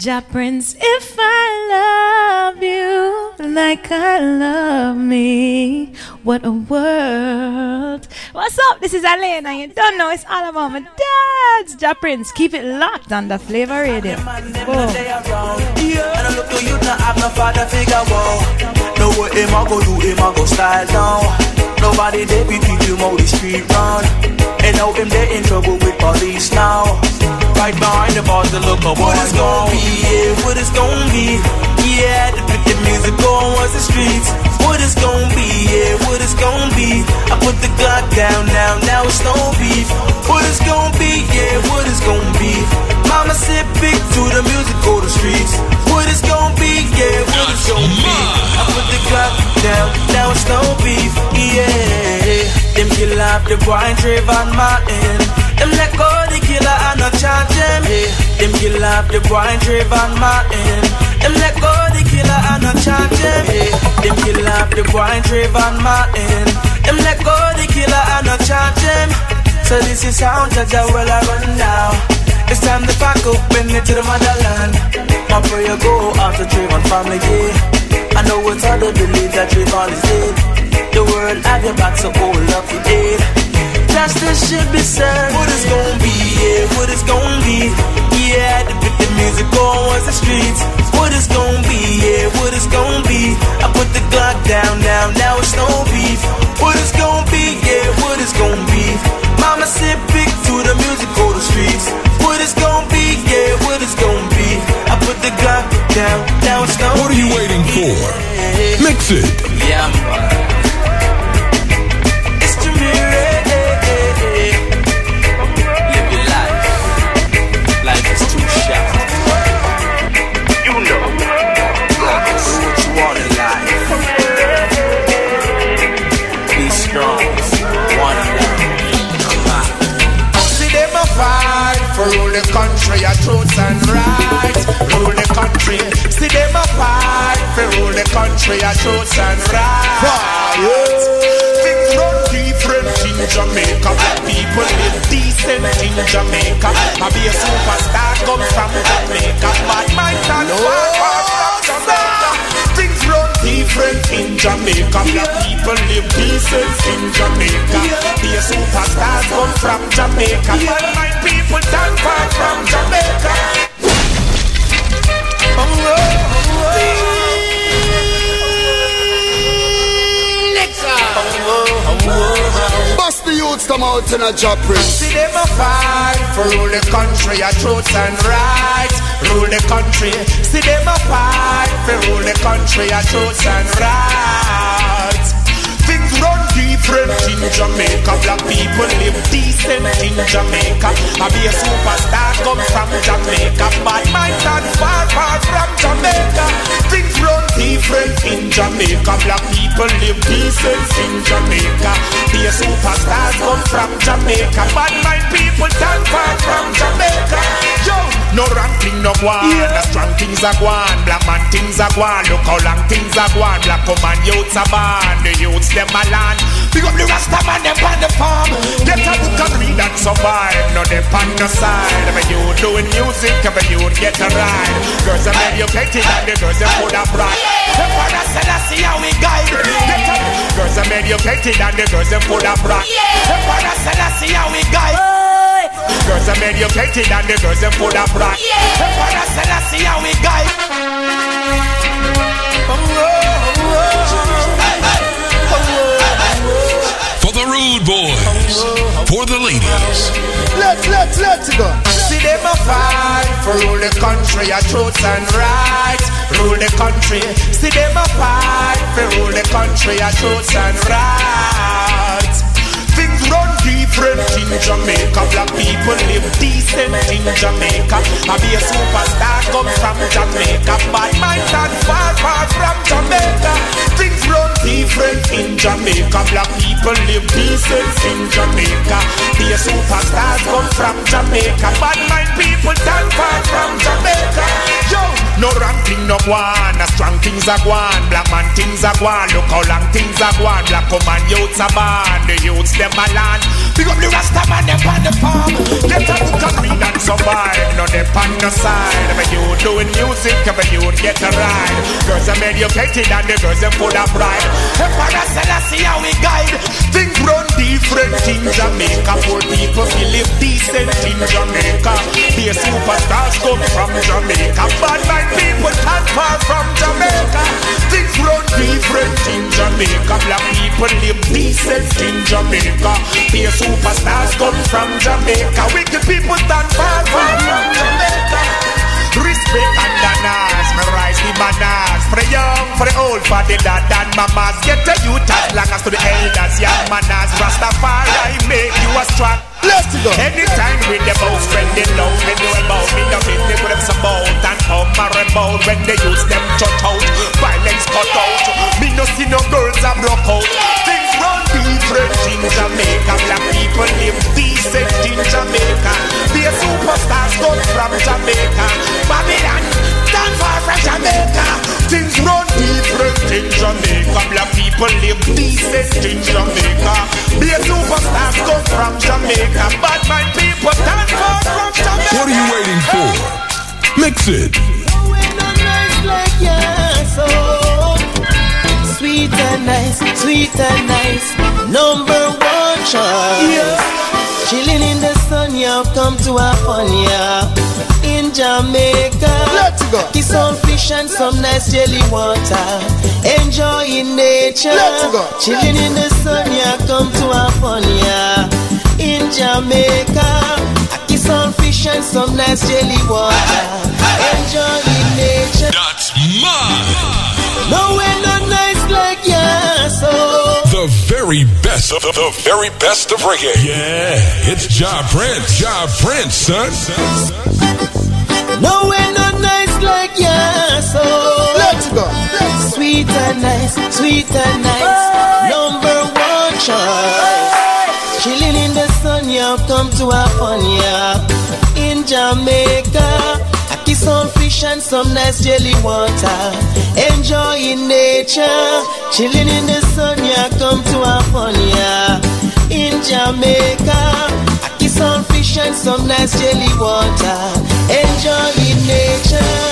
Ja Prince, if I love you like I love me, what a world. What's up? This is Elena. You don't know it's all about my dad's Ja Prince. Keep it locked on the Flavor Radio. Him him now. Nobody there be keep you on the street run. And now him they in trouble with police now. Right behind the bars to look up what it's gonna be, yeah, what it's gonna be. Yeah, to put the music on was the streets. What it's gonna be, yeah, what it's gonna be. I put the Glock down now, now it's no beef. What it's gonna be, yeah, what it's gonna be. Mama said big to the music, go the streets. What it's gonna be, yeah, what it's gonna be. I put the Glock down, now it's no beef, yeah. Them kill off the and Trayvon Martin. Them let go the killer and not charge them. Yeah. Them kill off the boy and Trayvon Martin. Them let go the killer and not charge them. Yeah. Them kill off the boy and Trayvon Martin. Them let go the killer and not charge them. So this is how Jaja well I run now. It's time to pack up and get to the motherland. My prayer go out to Trayvon family. I know it's hard to believe that Trayvon is dead. The world have your back, so all up your aid. Justice should be served. What it's gonna be, yeah, what it's gonna be. Yeah, to put the music on was the streets. What it's gonna be, yeah, what it's gonna be. I put the Glock down now, now it's no beef. What it's gonna be, yeah, what it's gonna be. Mama said big to the music, go the streets. What it's gonna be, yeah, what it's gonna be. I put the Glock down, now it's no What are you waiting for? Mix it. Yeah, and right. Rule the country. See them a fight for rule the country, a truth and right. Things run different in Jamaica. People live decent in Jamaica. I be a superstar come from Jamaica. Bad mind and far, in Jamaica. Black people live decent in Jamaica. Be a superstar come from Jamaica. Bad mind people stand far from Jamaica. Oh, oh, oh. Bust the youths come out in a job prince. See them a fight for rule the country, a truth and right. Rule the country. See them a fight for rule the country, a truth and right. Different in Jamaica. Black people live decent in Jamaica. I be a superstar come from Jamaica. Bad mind and far, far from Jamaica. Things run different in Jamaica. Black people live decent in Jamaica. Be a superstar come from Jamaica. Bad mind people stand far from Jamaica. Yo, no ranking, no go on. The strong things are gone. Black man things are gone. Look how long things are gone. Black woman youths are born. The youths them a land. Big up the Rasta man them on the farm. Get a book and read and survive. No them on the side. Every you doing music, every you get a ride. Girls are educated and the girls them full of pride. The father said I see how we guide. Get a girls are educated and the girls them full of pride. The father said I see how we guide. Girls are educated and the girls them full of pride. The father said I see how we guide. For the rude boys. For the ladies. Let's, let's, let's go. See them a fight for rule the country, a truth and right. Rule the country. See them a fight for rule the country, a truth and right. Things run different in Jamaica. Black people live decent in Jamaica. I be a superstar come from Jamaica. Bad mind and far, far from Jamaica. Things run different in Jamaica. Black people live decent in Jamaica. Be a superstar come from Jamaica. Bad mind people stand far from Jamaica. Yo, no wrong thing no go on. A strong things are gone. Black man things are gone. Look how long things are gone. Black woman youths are born. The youths them a land. Big up the Rasta man, them on the farm. Get a book and read and survive. No, they on the side. When you doing music, when you get a ride. Girls are educated and the girls are full of pride. Emperor Selassie, how we guide. Things run different in Jamaica. Poor people feel live decent in Jamaica. Be a superstars come from Jamaica. Bad mind people can't far from Jamaica. Things run different in Jamaica. Black people live decent in Jamaica. Be superstars come from Jamaica. Wicked people stand far, from Jamaica. Respect and manners, me rise the manners For the young, for the old, for the dad and mamas Get the youth as long as to the elders, young manners Rastafari make you a strong Let's go. Anytime with the bow spreading low, they know about me. The business with them some bout and hum a remote when they use them shut out. Violence cut out. Me no see no girls a broke out. Things run different in Jamaica. Black people live decent in Jamaica. A superstars come from Jamaica. Babylon stand far from Jamaica. Things run different in Jamaica. Black people live decent in Jamaica. It. Sweet and nice, sweet and nice, number one choice. Chilling in the sun, yeah, come to have fun, yeah. In Jamaica, Let's go. kiss some fish and some nice jelly water. Enjoying nature, Let's go. chilling in the sun, yeah, come to have fun, yeah. In Jamaica, I kiss some fish and some nice jelly water. Enjoying nature. That's mine. Nowhere not nice like yeah, oh. so The very best of the, the very best of reggae. Yeah, it's Ja Prince. Ja Prince, son. nowhere not nice like yeah, oh. so Let's go. sweet and nice, sweet and nice, number one choice. Chilling in the sun, yeah, come to have fun, yeah. In Jamaica, I kiss some fish and some nice jelly water. Enjoying nature, chilling in the sun, yeah, come to yeah. In Jamaica, I kiss some fish and some nice jelly water. Enjoying nature,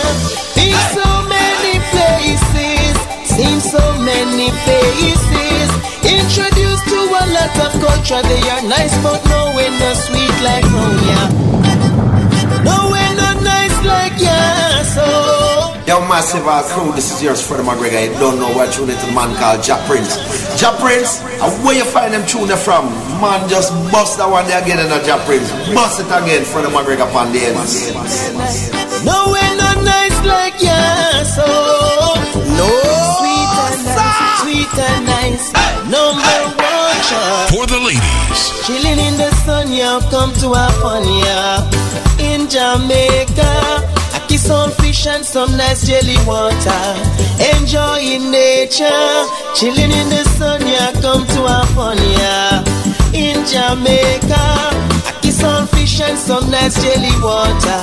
in so many places, seen so many faces. Introduced to a lot of culture, they are nice, but nowhere no sweet like home, Yo, massive uh, crew, this is yours, Freddie McGregor. You don't know what tune into the man called Ja Prince. Ja Prince, and where you find them tune from? Man, just bust that one there again in a Ja Prince. Bust it again, Freddie McGregor on the ends. Nowhere not nice like yeah, so. No. Sweet and nice, sweet and nice. Number one choice. For the ladies. Chilling in the sun, yeah, come to have fun, yeah. In Jamaica, I kiss some fish some nice jelly water. Enjoying nature, chilling in the sun, yeah, come to yeah. In Jamaica, I kiss some fish and some nice jelly water.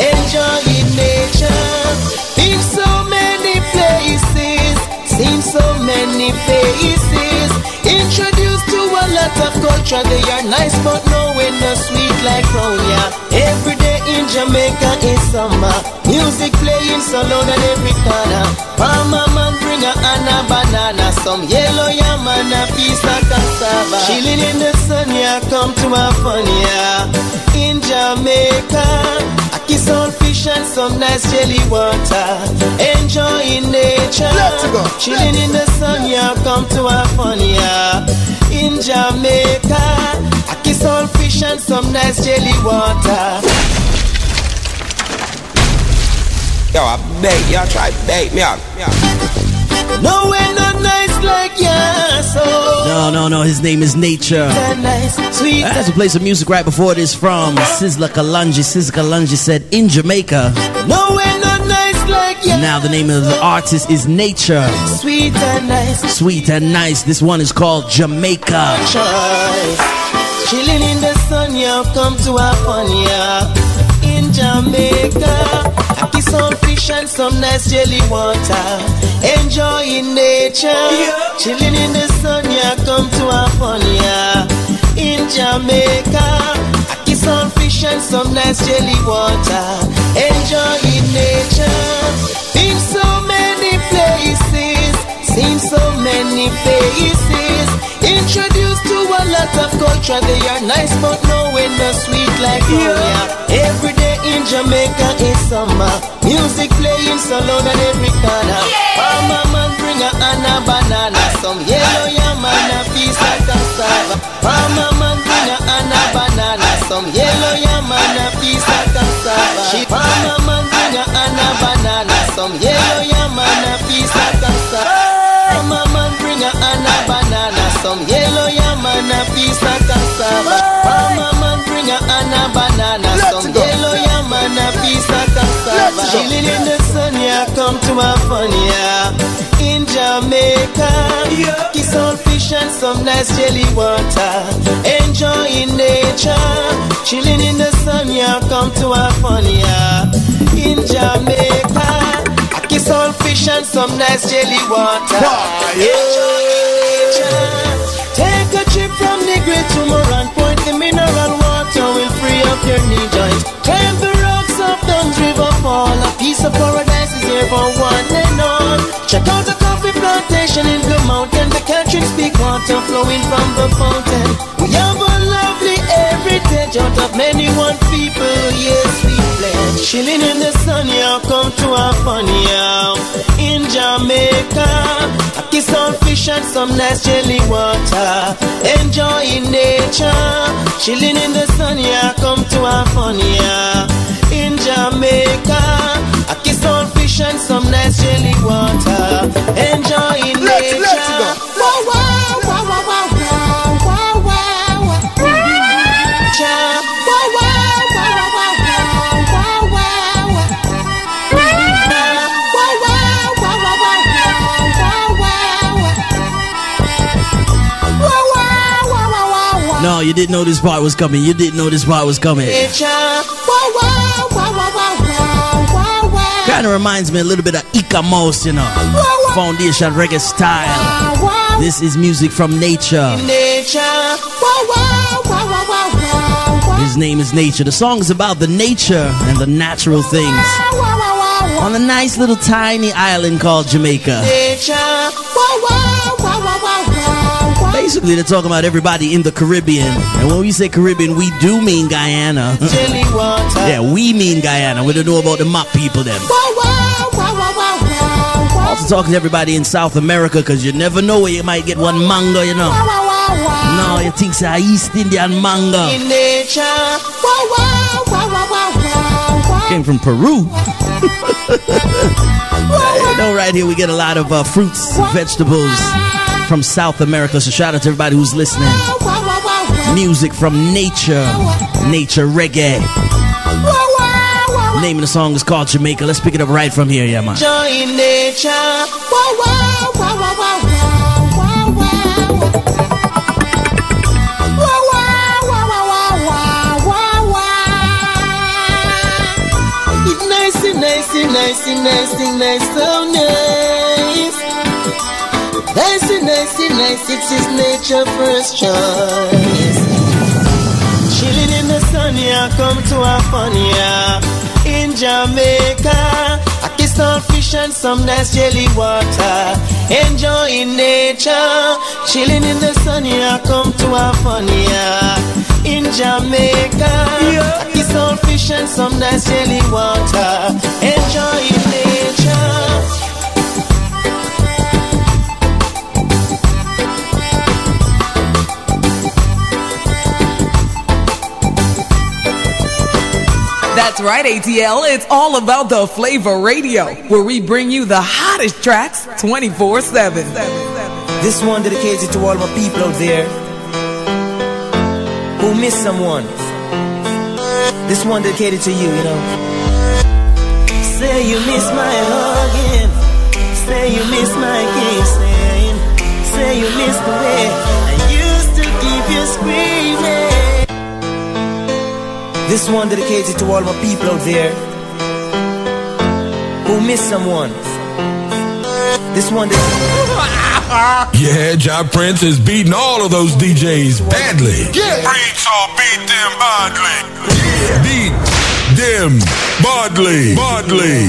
Enjoying nature, in so many places, seen so many faces. Introduced to a lot of culture, they are nice but no sweet like round yeah. Every day in Jamaica is summer, music playing so loud every corner. Mama man bring a banana, some yellow yam and a piece of cassava. Chilling in the sun, yeah, come to have fun, yeah. In Jamaica, I kiss on fish and some nice jelly water. Enjoying nature. Let's go. Chilling in the sun, yeah, come to have fun, yeah. In Jamaica, I kiss on fish and some nice jelly water. Yo, I beg y'all try to beg me up. Nowhere not nice like yeah, so No, no, no. His name is Nature. nice, sweet. As we play some music right before this from Sizzla Kalonji. Sizzla Kalonji said, in Jamaica. Nowhere not nice like yeah. Now the name of the artist is Nature. Sweet and nice Sweet and nice. This one is called Jamaica. choice. Chilling in the sun, yeah, come to have fun, yeah. Some and some nice jelly water. Enjoying nature. Chilling in the sun, yeah, come to yeah. In Jamaica. I kiss on fish and some nice jelly water. Enjoying nature. Been so many places, seen so many faces. Introduced to a lot of culture, they are nice but nowhere no sweet like home. Yeah. Every day in Jamaica is summer. Music playing so loud at every corner. Yeah. my man bring a, a banana, some yellow yam and a piece of cassava. my man bring a, a banana, some yellow yam and a piece of cassava. my man bring a, a banana, some yellow yam and a piece of cassava. my man bring a, a banana, some yellow yam and a piece of cassava. my man bring a, a banana, some yellow yam and a piece of cassava. Chilling in the sun, yeah, come to my fun, yeah. In Jamaica, kiss on fish and some nice jelly water. Enjoying nature, chilling in the sun, yeah, come to our fun, yeah. In Jamaica, kiss on fish and some nice jelly water. Enjoying Take a trip from the to Morant Point, the mineral water will free up your knee Of paradise is here for one and all. Check out the coffee plantation in the Mountain. The country speak water flowing from the fountain. We have a lovely heritage out of many one people. Yes, we pledge. Chilling in the sun, yeah, come to have fun, yeah. In Jamaica, I kiss on fish and some nice jelly water. Enjoying nature. Chilling in the sun, yeah, come to have fun, yeah in Jamaica. Some nice jelly water. Enjoying let's, nature. Let's go. Wow, wow, wow, wow, wow, wow, wow, wow. Wow, wow, wow, wow, wow, wow, wow. No, you didn't know this part was coming. You didn't know this part was coming. Kind of reminds me a little bit of Eek-A-Mouse, you know. Foundation reggae style. This is music from nature. His name is Nature. The song is about the nature and the natural things on a nice little tiny island called Jamaica. Basically, they're talking about everybody in the Caribbean. And when we say Caribbean, we do mean Guyana. yeah, we mean Guyana. We don't know about the map people then. Also talking to everybody in South America because you never know where you might get one mango, you know. No, you think it's a East Indian mango. Came from Peru. you know, right here we get a lot of uh, fruits, vegetables from South America. So shout out to everybody who's listening. Music from nature, nature reggae. Name of the song is called Jamaica. Let's pick it up right from here, yeah, man. Join nature. Nice, nice, nice, nice, nice, so nice. It's his nature first choice. Chilling in the sun, yeah, come to have fun, yeah. In Jamaica, I kiss on fish and some nice jelly water. Enjoying nature, chilling in the sun, yeah, come to have fun, yeah. In Jamaica, I kiss on fish and some nice jelly water. Enjoying nature. That's right, ATL. It's all about the Flavor Radio, where we bring you the hottest tracks 24 7. This one dedicated to all my people out there who miss someone. This one dedicated to you, you know. Say you miss my hugging. Say you miss my kissing. Say you miss the way I used to keep you screaming. This one dedicated to all my people out there who miss someone. This one dedicated. yeah, Ja Prince is beating all of those DJs badly. Yeah. Preach or beat them badly. Beat them badly. Badly.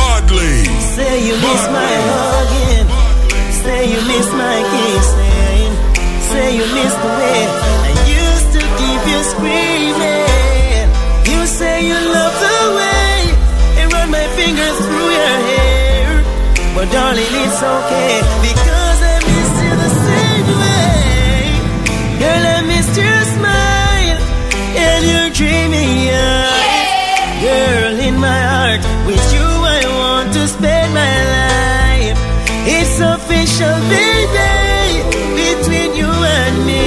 Badly. Say you miss my hugging. Say you miss my kissing. Say you miss the way fingers through your hair. But darling, it's okay because I miss you the same way. Girl, I missed your smile and your dreamy eyes. Girl, in my heart, with you I want to spend my life. It's official, baby, between you and me.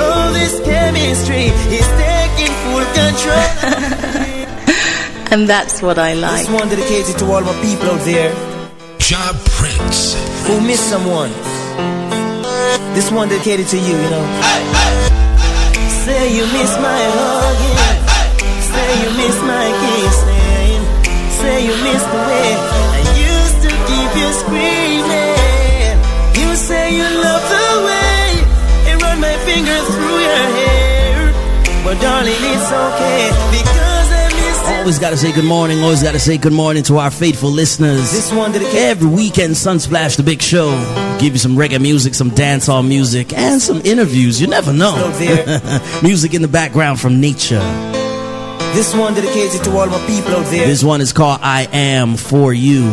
Oh, this chemistry is taking full control. And that's what I like. This one dedicated to all my people out there Ja Prince. who miss someone. This one dedicated to you, you know. Say you miss my hugging. Say you miss my kissing. Say you miss the way I used to keep you screaming. You say you love the way I run my fingers through your hair. But darling, it's okay because I miss you. Always got to say good morning. Always got to say good morning to our faithful listeners. This one Every weekend, Sunsplash, the big show. Give you some reggae music, some dancehall music, and some interviews. You never know. Music in the background from nature. This one dedicated to all my people out there. This one is called I Am For You.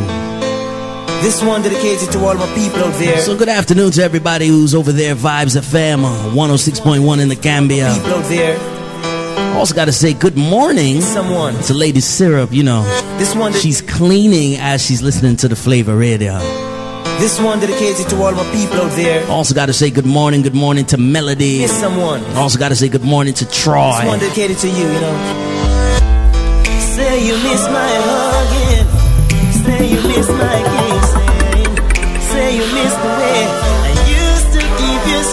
This one dedicated to all my people out there. So good afternoon to everybody who's over there, Vibes FM, uh, 106.1 in the Gambia. people out there. Also got to say good morning Someone. to Lady Syrup. You know, This one. she's cleaning as she's listening to the Flavor Radio. This one dedicated to all my people out there. Also got to say good morning, good morning to Melody. Miss someone. Also got to say good morning to Troy. This one dedicated to you, you know. Say you miss my hugging.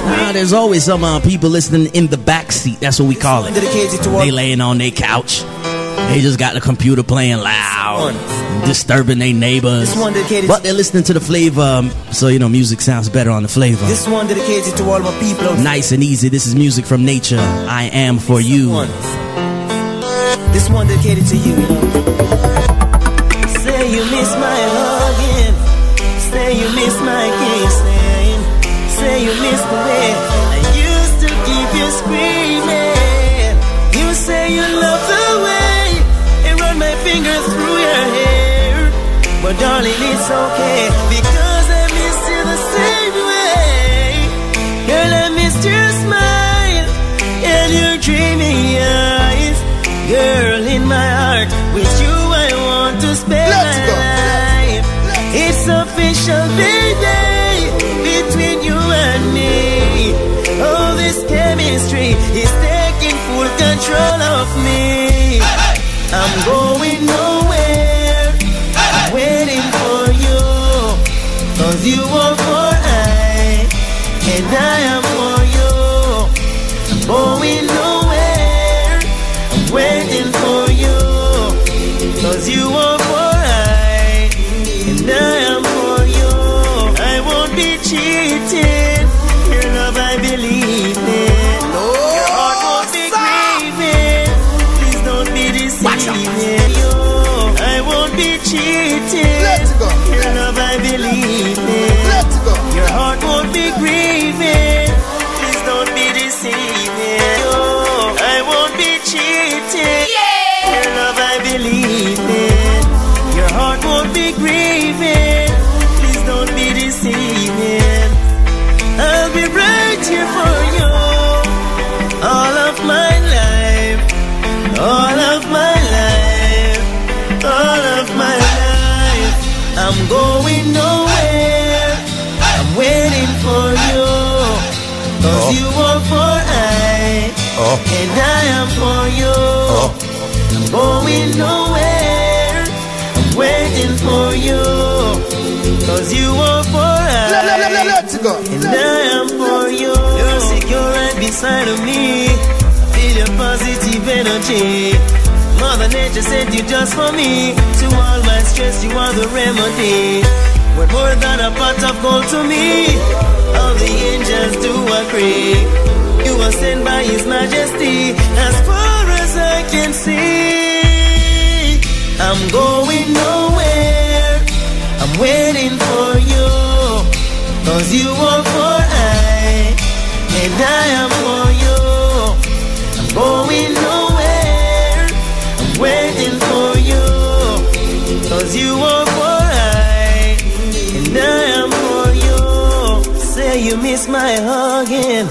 Now, there's always some uh, people listening in the back seat. That's what we call it. Dedicated to all They laying on their couch. They just got the computer playing loud, disturbing their neighbors. This one dedicated- But they're listening to the flavor, um, so you know music sounds better on the flavor. This one dedicated to all my people. Nice and easy. This is music from nature. I am for you. This one dedicated to you, you. Say you miss my Darling, it's okay because I miss you the same way. Girl, I missed your smile and your dreamy eyes. Girl, in my heart, with you I want to spend Let's my go. life. It's official, baby, between you and me. Oh, this chemistry is taking full control of me. I'm going I. And I am for you. I'm going nowhere. I'm waiting for you. Cause you are for Let, let, let, I. let's go. And I am for you. You're secure right beside of me. I feel your positive energy. Mother Nature sent you just for me. To all my stress, you are the remedy. What more than a pot of gold to me? All the angels do agree. You were sent by His Majesty as far as I can see. I'm going nowhere. I'm waiting for you. Cause you are for I, and I am for you. I'm going nowhere. You miss my hugging.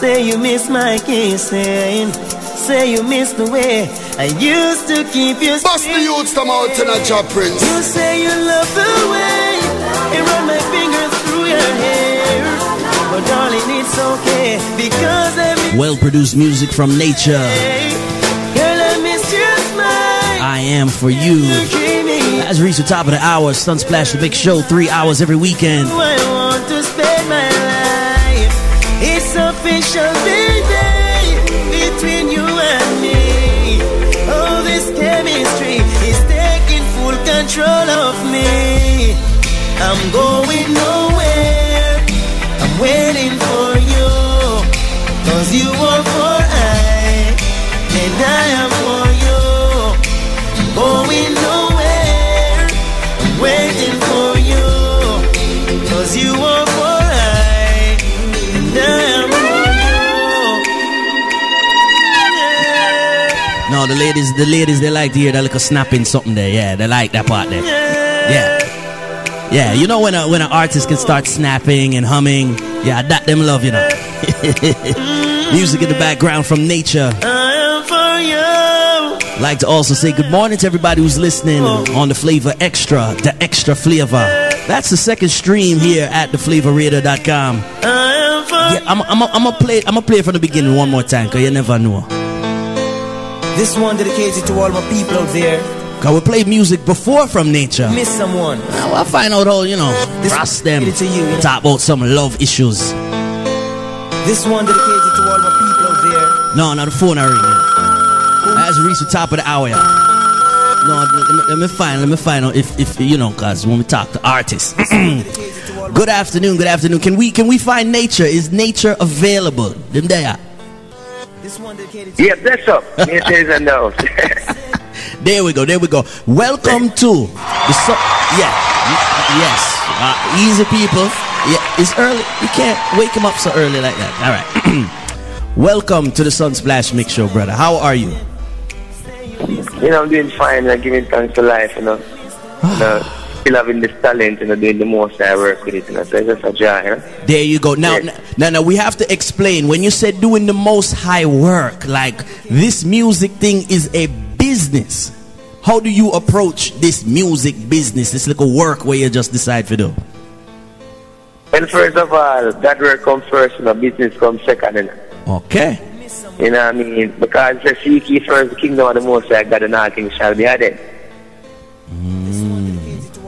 Say you miss my kissing. Say you miss the way I used to keep you Bust the youths come out in a job, Prince. You say you love the way I run my fingers through your hair. But darling, it's okay because I miss Well produced music from nature. Girl, I miss your smile. I am for you. Dreaming. As reached the top of the hour, Sunsplash the Big Show, three hours every weekend. Official baby between you and me. Oh, this chemistry is taking full control of me. I'm going nowhere. I'm waiting for you. Cause you are for I, and I am the ladies, the ladies, they like to hear that little snapping something there. Yeah, they like that part there. Yeah. Yeah, you know when a when an artist can start snapping and humming, yeah, that them love, you know. Music in the background from nature. Like to also say good morning to everybody who's listening on the Flavor Extra, the Extra Flavor. That's the second stream here at for Yeah, I'm I'm I'm gonna play I'm gonna play it from the beginning one more time, cause you never know. This one dedicated to all my people out there. Cause we play music before from nature. Miss someone. Now I find out how you know, This cross them, to you, you know. talk about some love issues. This one dedicated to all my people out there. No, no, the phone are ringing. As we reach the top of the hour. yeah. No, let me, let me find, let me find out if, if you know, cause when we talk to artists. good afternoon, good afternoon. Can we can we find nature? Is nature available? Them there. Yeah, that's up. Yes, yes, and no. There we go, there we go. Welcome to the su- yeah, yes, uh, easy people. Yeah, it's early. You can't wake him up so early like that. All right. Welcome to the Sun Splash Mix Show, brother. How are you? you know, I'm doing fine. I'm giving thanks to life, you know. you know still having this talent, you know, doing the most I work with it, you know. So it's just a joy, you know. There you go. Now, Yeah. now, now, we have to explain. When you said doing the most high work, like this music thing is a business. How do you approach this music business? This little work where you just decide to do. Well, first of all, that work comes first, you know, business comes second, you know. Okay. You know what I mean? Because says, seek first the kingdom of the most high God and all things shall be added. What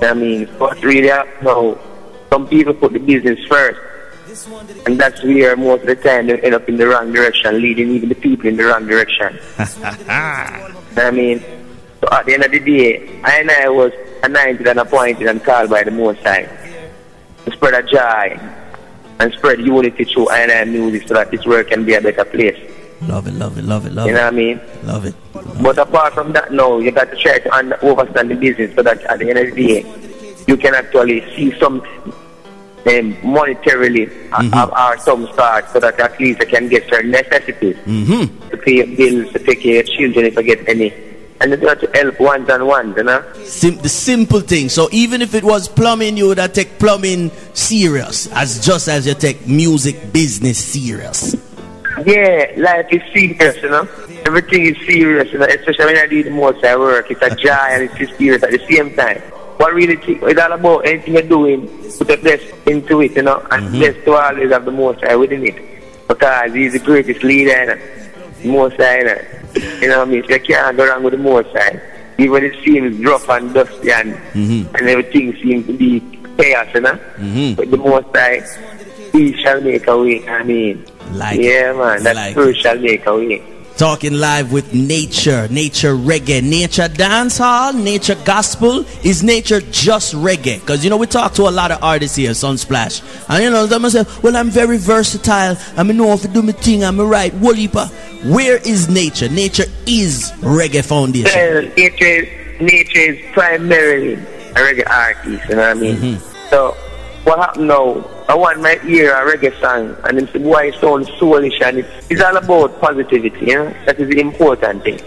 I mean? But really, no, some people put the business first. And that's where most of the time they end up in the wrong direction, leading even the people in the wrong direction. You know what I mean? So at the end of the day, I and I was anointed and appointed and called by the Most High to spread a joy and spread unity through I and I music so that this world can be a better place. Love it, love it, love it, love it. You know what I mean? Love it. But apart from that, no, you got to try to un- understand the business so that at the end of the day, you can actually see something um, monetarily Mhm. uh, or some sort so that at least you can get certain necessities Mm-hmm. to pay your bills, to take care of your children if you get any. And you got to help ones and ones, you know? Sim- the simple thing. So even if it was plumbing, you would have take plumbing serious, as just as you take music business serious. Yeah, life is serious, you know. Everything is serious, you know, especially when I do the most I work. It's a joy and it's serious at the same time. What really think, it's all about anything you're doing, put the best into it, you know, and best to always have the most I within it. Because he's the greatest leader, you know, the most I, you know. You know what I mean? So you can't go wrong with the most I. Even it seems rough and dusty and, Mm-hmm. and everything seems to be chaos, you know. Mhm. But the most I, he shall make a way, I mean. Like yeah, man, that's like spirit shall make a way. Talking live with nature, nature reggae, nature dancehall, nature gospel. Is nature just reggae? Because you know we talk to a lot of artists here, Sunsplash, and you know them say, "Well, I'm very versatile. I'm mean, know if to do my thing. I'm a right Woolypa." Where is nature? Nature is reggae foundation. Well, nature, is, nature is primarily a reggae artist. You know what I mean? Mm-hmm. So what happened now? I want my ear a reggae song, and them say, boy, it sounds soulish, and it's, it's all about positivity, know? That is the important thing.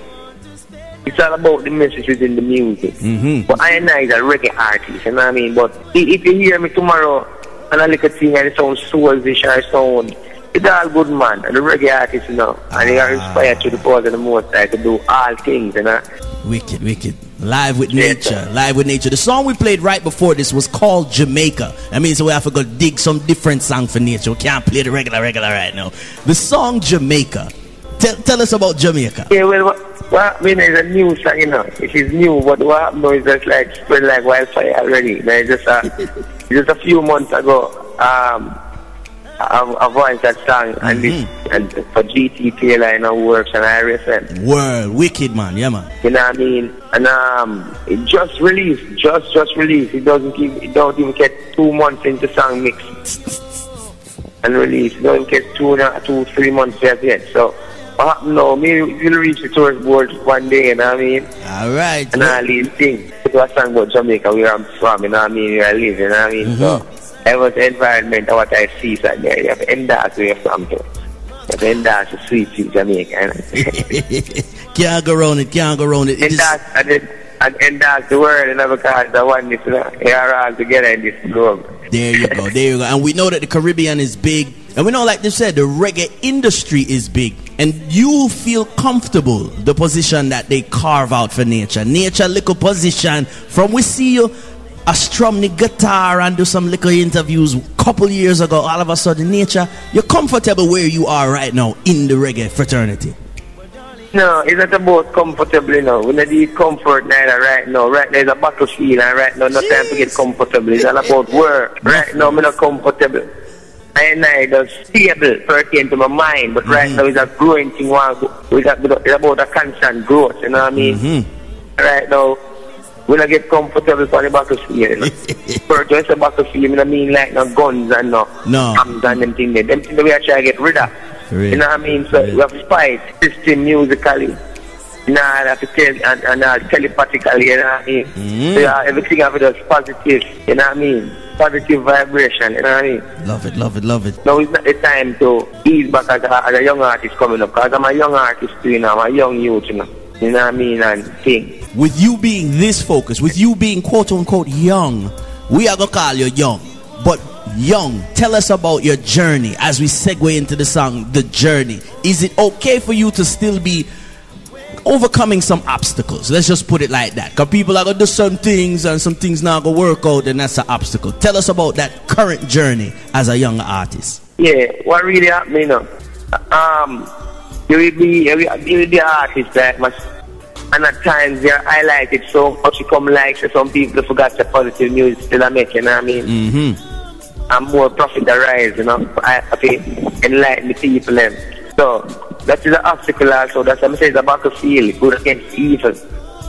It's all about the message within the music. Mm-hmm. But I know he's a reggae artist, you know what I mean? But if you hear me tomorrow, and I look at thing, and it sounds soulish, or it sound, it's all good, man. And the reggae artist, you know, and they are inspired to the cause of the most, like, to do all things, you know? Wicked, wicked. Live with nature, live with nature. The song we played right before this was called Jamaica. That means we have to go dig some different song for nature. We can't play the regular, regular right now. The song Jamaica. Tell, tell us about Jamaica. Yeah, well, what, what I mean is a new song, you know. It is new, but what happened is just like spread like wildfire already. Like just a, just a few months ago, um, I, I voiced that song and this and for GT Taylor, you know, works on IRSM. Word, wicked man, yeah man. You know what I mean? And um, it just released, just just released. It doesn't give, it don't even get two months into song mix and release. It don't get two, two, three months yet yet. So what happened now? Me will reach the tourist board one day. You know what I mean? All right. And all these things. It was a song about Jamaica, where I'm from. You know what I mean? Where I live. You know what I mean? So The environment what I see. So there, you have endorse where you're from. Have to endorse the sweet, sweet Jamaica. Know? Eh? Can't go around it, can't go around it. it and is, and and, that's the word and never because the one is are all together in this globe. there you go, there you go. And we know that the Caribbean is big. And we know, like they said, the reggae industry is big. And you feel comfortable the position that they carve out for nature. Nature little position. From we see you a strum the guitar and do some little interviews couple years ago, all of a sudden nature, you're comfortable where you are right now in the reggae fraternity. No, it's not about comfortable, you know. We don't need comfort neither right now. Right now is a battlefield and right now no time to get comfortable. It's all about work. Right now I'm not comfortable. I and I just stable pertain to my mind, but right mm-hmm. now it's a growing thing. It's a- it's about a constant growth, you know what I mean? Mm-hmm. Right now, we don't get comfortable for the battlefield. You know? First, when it's a battlefield, I mean like no guns and no No. bombs and them things. Them things that we are trying to get rid of. Real. You know what I mean? So we have to fight system musically. You know, I have to tell and, and uh, telepathically, you know what I mean? Mm. So, yeah, everything of it is positive, you know what I mean? Positive vibration, you know what I mean? Love it, love it, love it. Now it's not the time to ease back as a, as a young artist coming up, because I'm a young artist you know, I'm a young youth, you know. You know what I mean? And thing. With you being this focused, with you being quote unquote young, we are gonna call you young. But young, tell us about your journey as we segue into the song, The Journey. Is it okay for you to still be overcoming some obstacles? Let's just put it like that. Because people are gonna do some things and some things not gonna work out, and that's an obstacle. Tell us about that current journey as a young artist. Yeah, what really happened, you know? Um, you will be, you will be an artist that much, and at times they're highlighted so much you come like so some people forgot the positive music still I make, you know what I mean? Mm-hmm. And more profit arise, you know? I have to enlighten the people then. So, that is an obstacle also. That's what I'm saying, it's about to feel good against evil.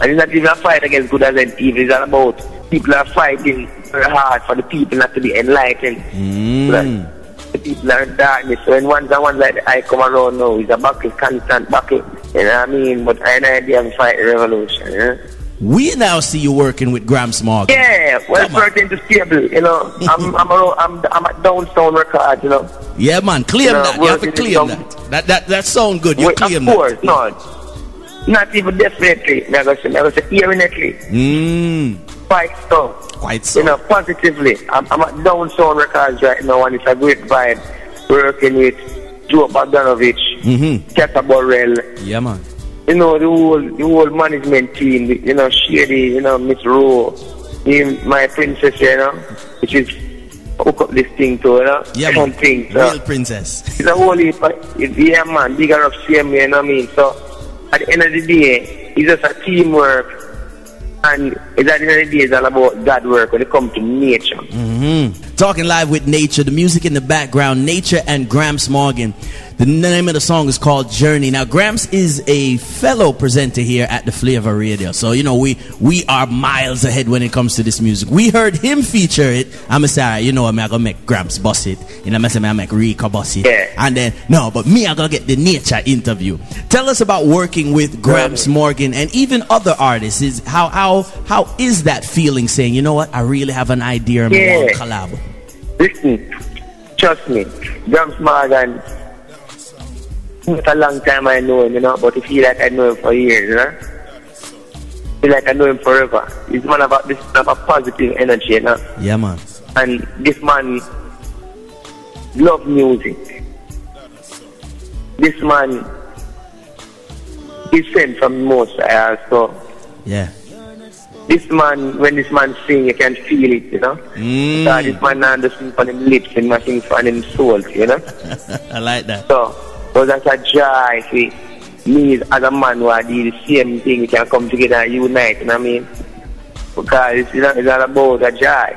And it's not even a fight against good against evil, it's all about people are fighting very hard for the people not to be enlightened. Mm. The people are in darkness. So when ones and ones like I come around now, it's a battle, constant battle. You know what I mean? But I know idea of fight the revolution, know? We now see you working with Gramps Morgan. Yeah, well, working to stable, you know. I'm, I'm, around, I'm, I'm at Downtown Records, you know. Yeah, man, claim You know, that. You have to claim that. That that that sound good. You Well, claim of course, that. no. Not even definitely. To say, to say, definitely. Mm, Quite so. quite so. You know, positively. I'm, I'm at Downtown Records right now, and it's a great vibe. Working with Joe Bogdanovich, Mm-hmm. Kata Borrell, Yeah, man. you know, the whole, the whole management team, you know, Shady, you know, Miss Rowe, me, my princess, you know, which is hook up this thing to, you know, Yeah, man. something. So, Real princess. it's a whole heap, of- yeah, man, bigger up same, you know what I mean? So, at the end of the day, it's just a teamwork, and it's at the end of the day, it's all about God work when it comes to nature. Mm-hmm. Talking live with Nature, the music in the background, Nature and Gramps Morgan. The name of the song is called Journey. Now, Gramps is a fellow presenter here at the Flavor Radio. So, you know, we, we are miles ahead when it comes to this music. We heard him feature it. I'm sorry, you know, what I'm going to make Gramps boss it. You know, I'm going to make Rika boss it. Yeah. And then, no, but me, I'm going to get the Nature interview. Tell us about working with Gramps Morgan and even other artists. Is how, how, how is that feeling saying, you know what, I really have an idea and I Yeah. want to collab? Listen, trust me, Gramps Morgan, it's a long time I know him, you know, but I feel like I know him for years, you know. I feel like I know him forever. He's man of a, this man of a positive energy, you know. Yeah, man. And this man love music. This man is sent from most I also. Yeah. This man, when this man sing, you can feel it, you know. Mm. Because this man not just sing from him lips, must sing from him soul, you know. I like that. So, but that's a joy for me as a man who I do the same thing, we can come together and unite, you know what I mean? Because it's, it's all about a joy.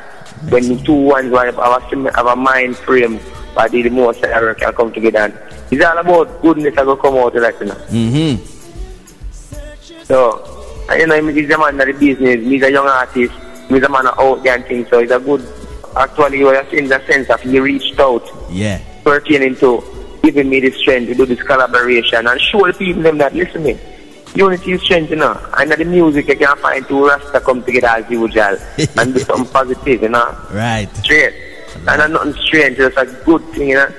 When the two ones who have a, have a mind frame, I do the most I can come together. And it's all about goodness that will come out of that, you know. Mm-hmm. So, and, you know, he's a man of the business, he's a young artist, he's a man of out there and things, so it's a good, actually, you are in the sense of he reached out Yeah. pertaining to giving me the strength to do this collaboration and show the people them that listen me. Unity is strength, you know. And the music you can find two Rasta come together as usual and do something positive, you know. Right. Straight. And uh, nothing strange, just a good thing, you know.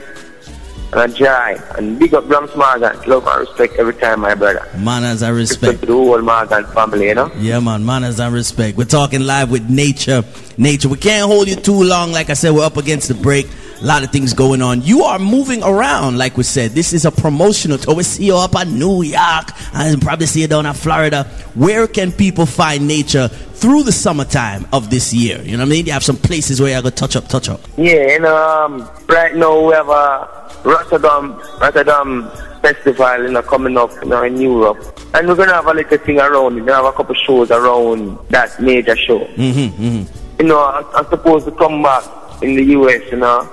And a joy. And big up Gramps Morgan. Love and respect every time, my brother. Manners and Respect respect. to the whole Morgan family, you know. Yeah, man. Manners and respect. We're talking live with Nature. Nature. We can't hold you too long. Like I said, we're up against the break. A lot of things going on. You are moving around, like we said. This is a promotional tour. We see you up at New York and probably see you down at Florida. Where can people find Nature through the summertime of this year? You know what I mean? You have some places where you go touch up, touch up. Yeah, and um, right now we have a Rotterdam, Rotterdam festival, you know, coming up, you know, in Europe. And we're gonna have a little thing around. We're gonna have a couple shows around that major show. Mm-hmm, mm-hmm. You know, I'm supposed to come back in the US, you know,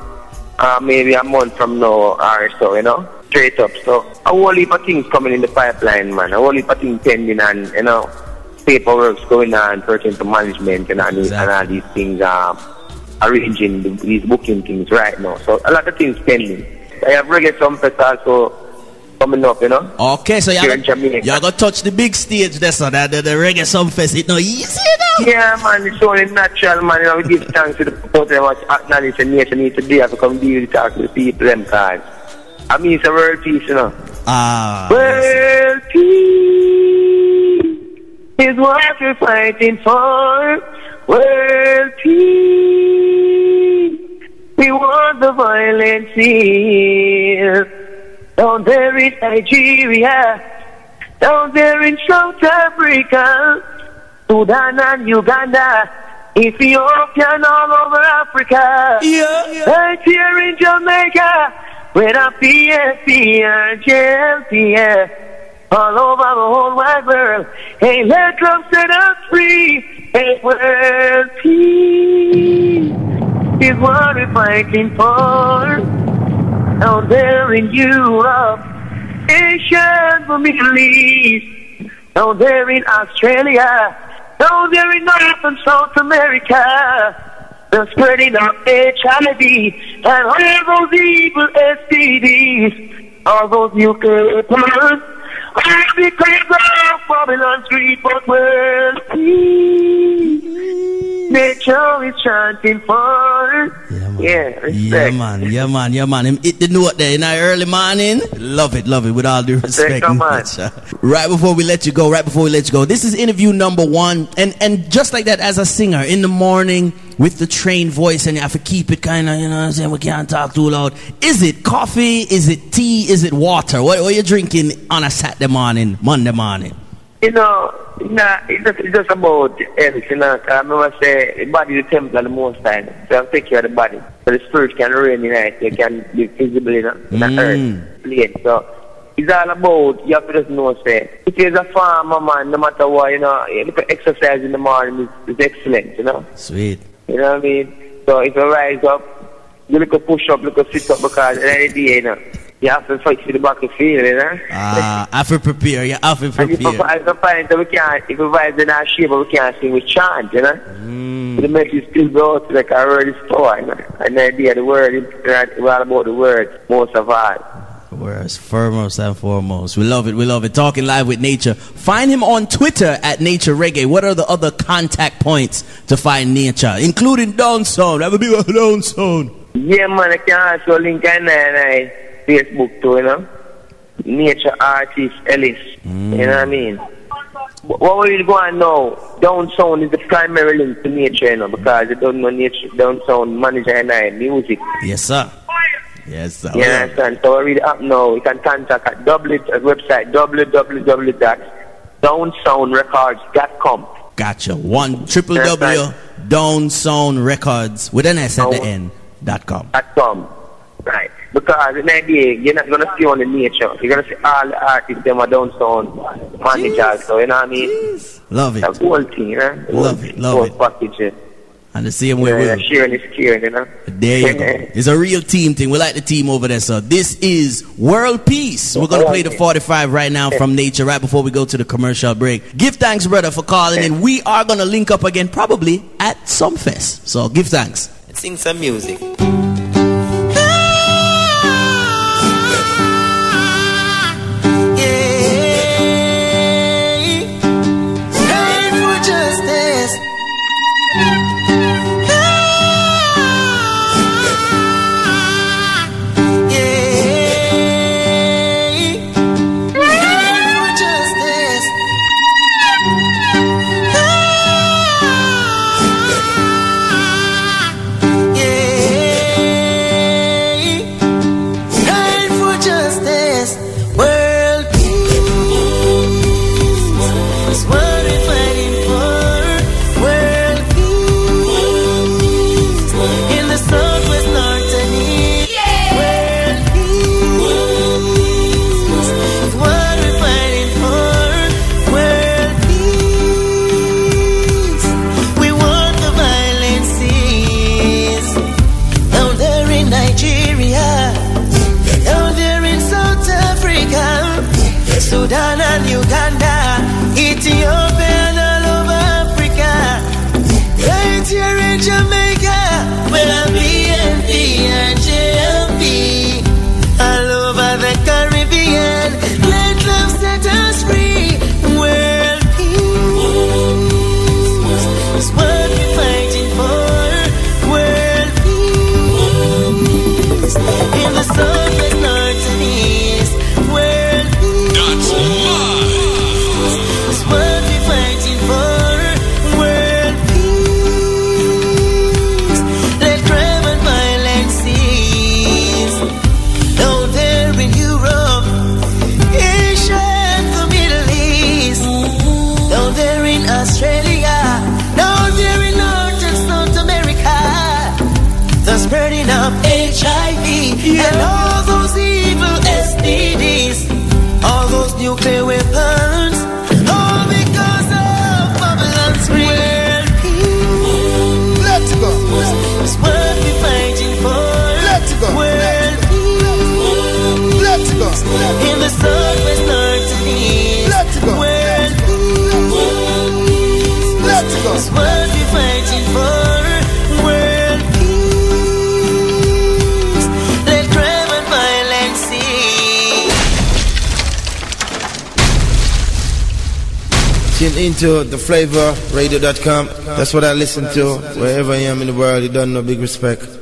uh, maybe a month from now or so, you know, straight up. So a whole heap of things coming in the pipeline, man. A whole heap of things pending and, you know, paperwork's going on pertaining to management and, and, and all these things, um, arranging the, these booking things right now. So a lot of things pending. I have reggae trumpets also coming up, you know. Okay, so Here you're in Jamaica. going to touch the big stage that's so that the, the reggae sumfest. It no easy, you know? Yeah, man, it's only natural, man. You know, we give thanks to the people that watch acknowledge the nation need to be able to come deal with talk to the people them cause. I mean, it's a world peace, you know. Ah. World peace is what we're fighting for. World peace. We want the violence here. Down there in Nigeria. Down there in South Africa. Sudan and Uganda. Ethiopia and all over Africa. Yeah, Right here in Jamaica. With a PNP and JLPS. All over the whole wide world. Hey, let drum set us free. Hey, world peace is what we're fighting for. Down there in Europe, Asia, the Middle East, down there in Australia, down there in North and South America, the spreading of HIV and all those evil STDs, all those nuclear weapons, all because of Babylon Street, but peace. Nature is chanting for. Yeah, respect. Yeah, man. Yeah, man. Yeah, man. Him hit the note there in the early morning. Love it, love it. With all due respect. right before we let you go, right before we let you go, this is interview number one. And and just like that, as a singer in the morning with the trained voice, and you have to keep it kind of, you know what I'm saying? We can't talk too loud. Is it coffee? Is it tea? Is it water? What, what are you drinking on a Saturday morning, Monday morning? You know, nah, it's just, it's just about health, you know. I remember say, the body is the temple of the most time. So I take care of the body. So the spirit can reign in it. You can be visible in, the- in the Mm. earth, plane. So it's all about, you have to just know, say, if you're a farmer, man, no matter what, you know, at exercise in the morning is, is excellent, you know. Sweet. You know what I mean? So if you rise up, you look a push up, look a sit up because any day, you know, you have to fight for the battlefield, you know. Ah, I have to prepare. You have to And if prepare. find, if you find that we can't, if you find in our shape, we can't sing with chant, you know. Mm. The message still go out like a word store, you know. And the idea, the word, it's all about the word, most of all. Whereas foremost and foremost, we love it. We love it. Talking live with Nature. Find him on Twitter at Nature Reggae. What are the other contact points to find Nature, including Down Sound? Have a big Down Sound. Yeah, man, I can also link in there, uh, Facebook too, you know. Nature Artist Ellis. You know what I mean? Wh- What we go on now, Down Sound is the primary link to nature, you know, because you don't know nature, Down Sound manager and I, music. Yes, sir. Yes, sir. You understand? So read it up now. You can contact at w at website www.downsoundrecords.com. Gotcha. One triple W Down Sound Records with an S at the end dot com. Dot com. Right. Because in idea, you're not gonna see only nature. You're gonna see all the artists them are down sound managers. So you know what I mean? Love it. The whole thing, you know? Love it, love whole it. package. yeah. And the same way Yeah, we yeah, sharing is caring, you know? There you go. It's a real team thing. We like the team over there. So this is World Peace. We're gonna play the 45 right now from Nature right before we go to the commercial break. Give thanks, brother, for calling in. We are gonna link up again probably at Sumfest. So give thanks. Let's sing some music. Tune into the flavorradio.com. That's what I listen to wherever I am in the world. You don't know big respect.